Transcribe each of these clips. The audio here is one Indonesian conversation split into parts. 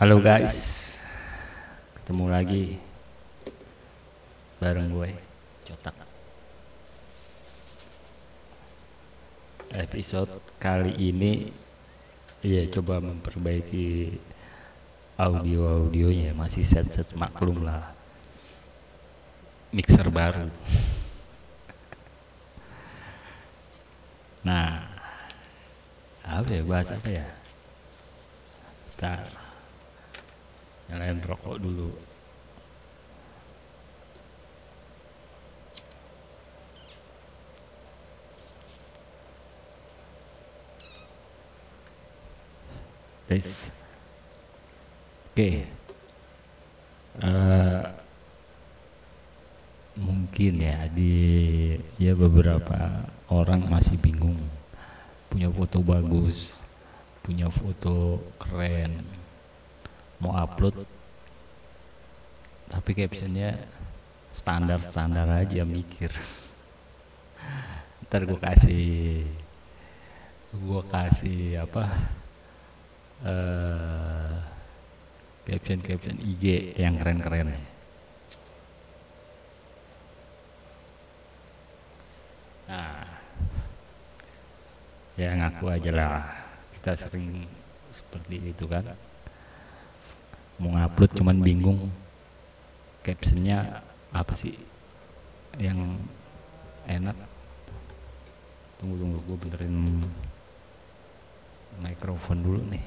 Halo guys, ketemu lagi bareng gue Cotak. Episode kali ini, ya coba memperbaiki audio-audionya masih set-set maklum lah. Mixer baru. Nah, apa ya bahas apa ya? Bentar. Nyalain rokok dulu. Tes. Oke. Eh, mungkin ya di ya beberapa orang masih bingung punya foto bagus punya foto keren mau upload. Tapi captionnya standar-standar aja mikir. Ntar gue kasih gue kasih apa eh caption caption IG yang keren-keren. Nah ya ngaku aja lah. Kita sering seperti itu kan mau ngupload cuman bingung. Captionnya apa sih yang enak? Tunggu tunggu gue benerin mikrofon dulu nih.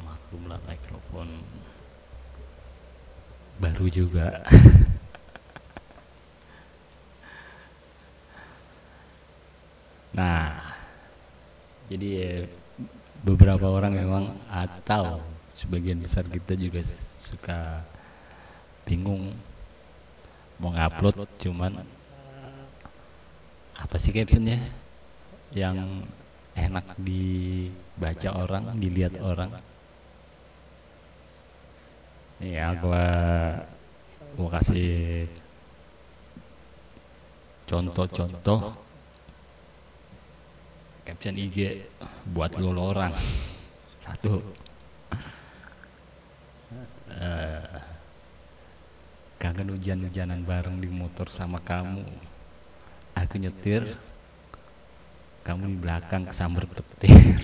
Maklum lah mikrofon baru juga. Nah, jadi ya, beberapa orang memang atau sebagian besar kita juga suka bingung mau ngupload cuman apa sih captionnya yang enak dibaca orang, dilihat orang. Ya, gua gua kasih contoh-contoh caption IG buat lo orang satu. Uh, kangen hujan-hujanan bareng di motor sama kamu. Aku nyetir kamu di belakang kesambar petir.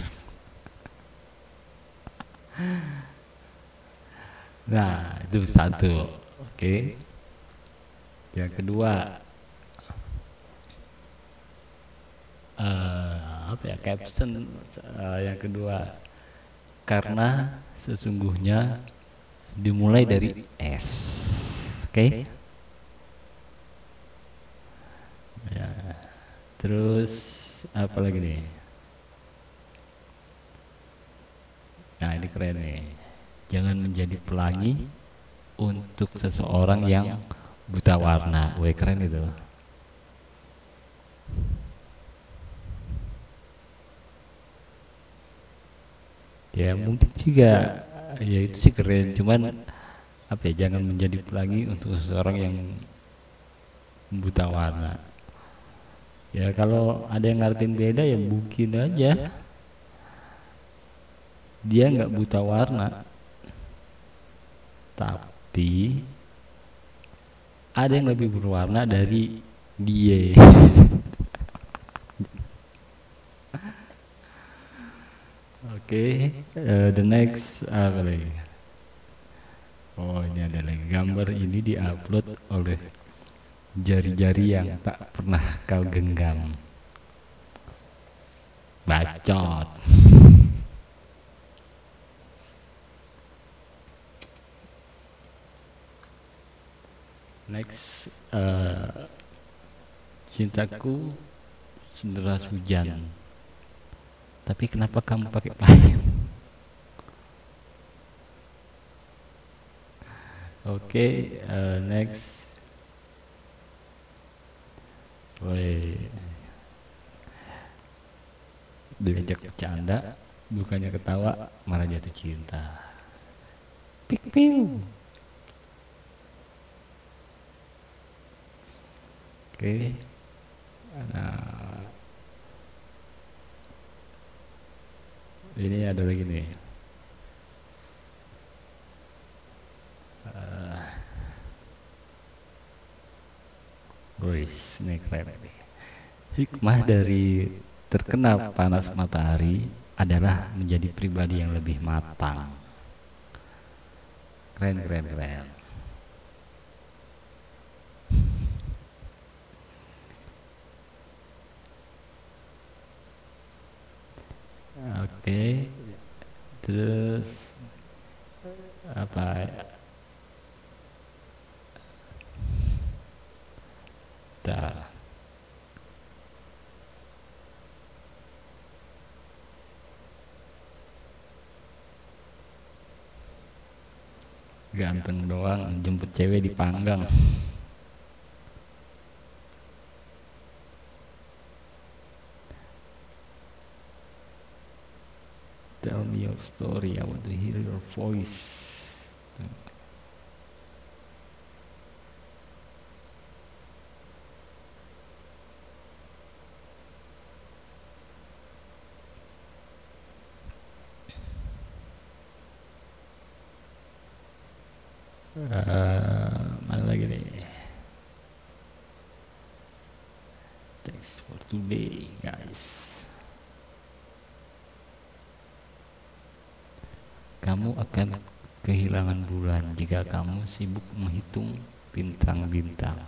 Nah itu satu. Oke. Yang kedua uh, apa ya caption uh, yang kedua. Karena sesungguhnya dimulai dari S. Oke? Okay? ya. Terus apa lagi nih? Nah ini keren nih. Jangan menjadi pelangi untuk seseorang yang buta warna. Weh keren itu ya mungkin juga ya itu sih keren. Cuman apa ya jangan menjadi pelangi untuk seseorang yang buta warna. Ya kalau ada yang ngertiin beda ya mungkin aja. Dia nggak buta warna. Tapi ada yang lebih berwarna dari dia Oke, okay, uh, the next apa lagi? Oh ini ada lagi gambar ini diupload oleh jari-jari yang tak pernah kau genggam. Bacot. Next, uh, cintaku senderas hujan. Tapi kenapa kamu pakai payung? Oke, okay, uh, next. Boleh diajak bercanda, bukannya ketawa, malah jatuh cinta. Pik piu. Oke. Okay. Nah, ini ada lagi nih uh, ini keren nih. Hikmah dari terkena panas matahari adalah menjadi pribadi yang lebih matang. Keren, keren, keren. Oke, okay. terus apa? Dah. ganteng doang jemput cewek di tell me your story I want to hear your voice. Uh, mana thanks for today guys kamu akan kehilangan bulan jika kamu sibuk menghitung bintang-bintang.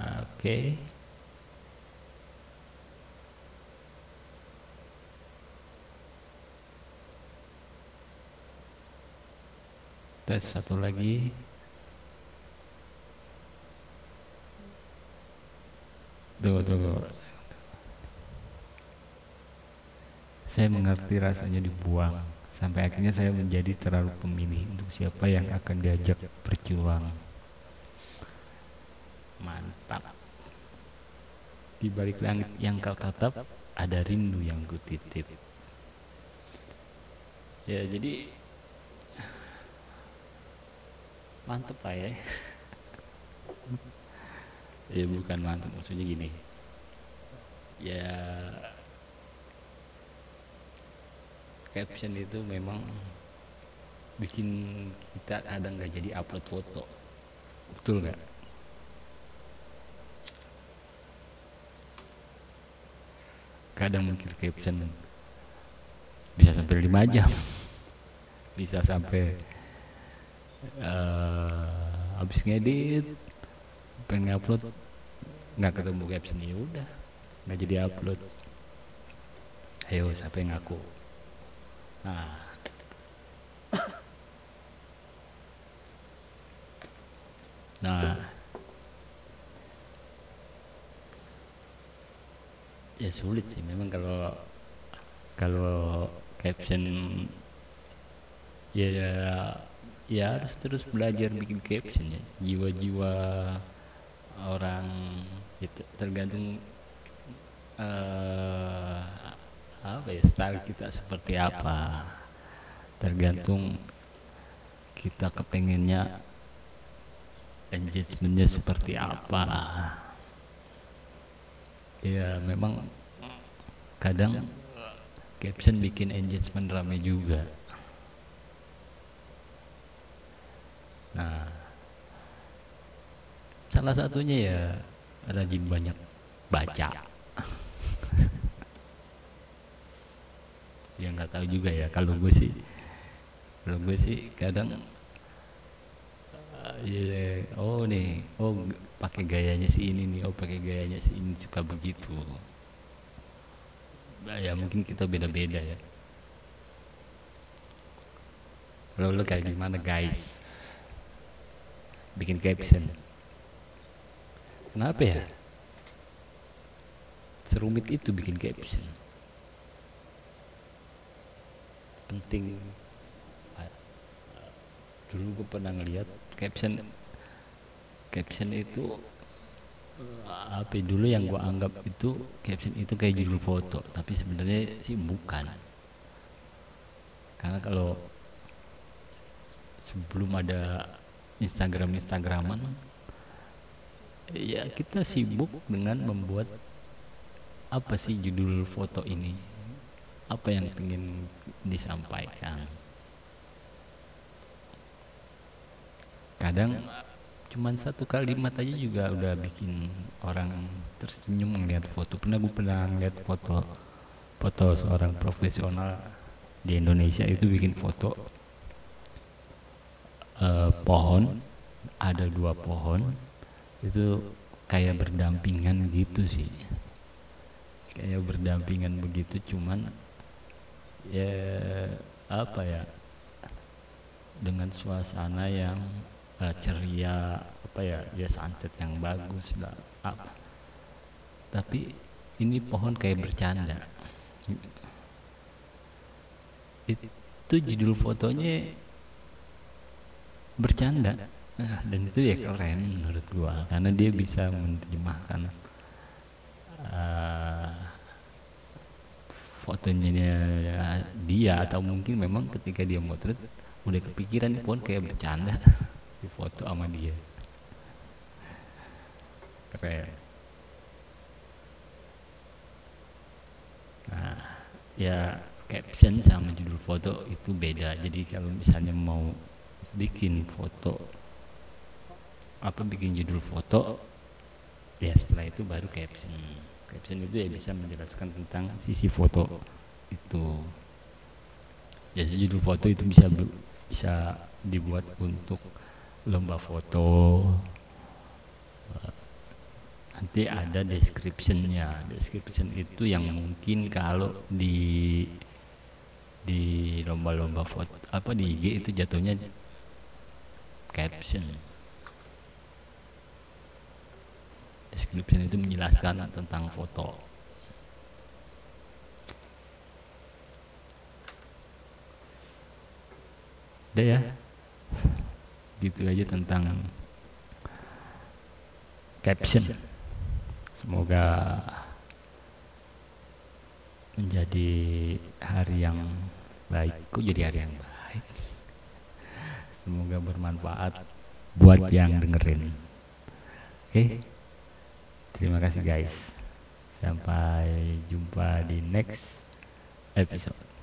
Oke. Okay. tes satu lagi. Tunggu tunggu saya mengerti rasanya dibuang. Sampai akhirnya saya menjadi terlalu pemilih untuk siapa yang akan diajak berjuang. Mantap. Di balik langit yang kau tatap ada rindu yang kutitip ya jadi mantep lah ya. Ya bukan mantep maksudnya gini. Ya caption itu memang bikin kita kadang nggak jadi upload foto. Betul nggak? Kadang mikir caption bisa sampai lima jam. Bisa sampai uh, habis ngedit pengen upload nggak ketemu caption ya udah nggak jadi upload. Ayo siapa yang ngaku nah. Nah. Ya sulit sih. Memang kalau kalau caption ya ya harus terus belajar bikin caption ya. Jiwa-jiwa orang itu tergantung uh, apa ya style kita seperti apa? Tergantung kita kepengennya engagementnya seperti apa. Ya memang kadang caption bikin engagement rame juga. Nah, salah satunya ya rajin banyak baca. Ya nggak tahu juga ya. Kalau gue sih, kalau gue sih kadang ya, oh nih, oh pakai gayanya si ini nih, oh pakai gayanya si ini. Suka begitu. Nah, ya mungkin kita beda-beda ya. Kalau lo kayak gimana guys? bikin caption. Kenapa ya? Serumit itu bikin caption penting. Dulu gue pernah ngeliat caption caption itu apa ya, dulu yang gue anggap itu caption itu kayak judul foto tapi sebenarnya sih bukan. Karena kalau sebelum ada Instagram Instagraman ya kita sibuk dengan membuat apa sih judul foto ini apa yang ingin disampaikan? Kadang cuman satu kalimat aja juga udah bikin orang tersenyum melihat foto. Pernah gue pernah lihat foto foto seorang profesional di Indonesia itu bikin foto uh, pohon ada dua pohon itu kayak berdampingan gitu sih. Kayak berdampingan begitu cuman ya apa ya? Dengan suasana yang uh, ceria apa ya? Ya santet yang bagus lah. Apa? Tapi ini pohon kayak bercanda. Itu judul fotonya bercanda. Nah, dan itu ya keren menurut gua karena dia bisa menerjemahkan uh, fotonya dia atau mungkin memang ketika dia motret udah kepikiran nih kayak bercanda di foto sama dia. Keren. Nah ya caption sama judul foto itu beda. Jadi kalau misalnya mau bikin foto apa bikin judul foto ya setelah itu baru caption caption itu ya bisa menjelaskan tentang sisi foto itu. Jadi judul foto itu bisa bisa dibuat untuk lomba foto. Nanti ada descriptionnya. Description itu yang mungkin kalau di di lomba-lomba foto apa di IG itu jatuhnya caption description itu menjelaskan tentang foto. Udah ya? Gitu aja tentang caption. Semoga menjadi hari yang baik. Kok jadi hari yang baik? Semoga bermanfaat buat yang dengerin. Oke? okay? Terima kasih guys. Sampai jumpa di next episode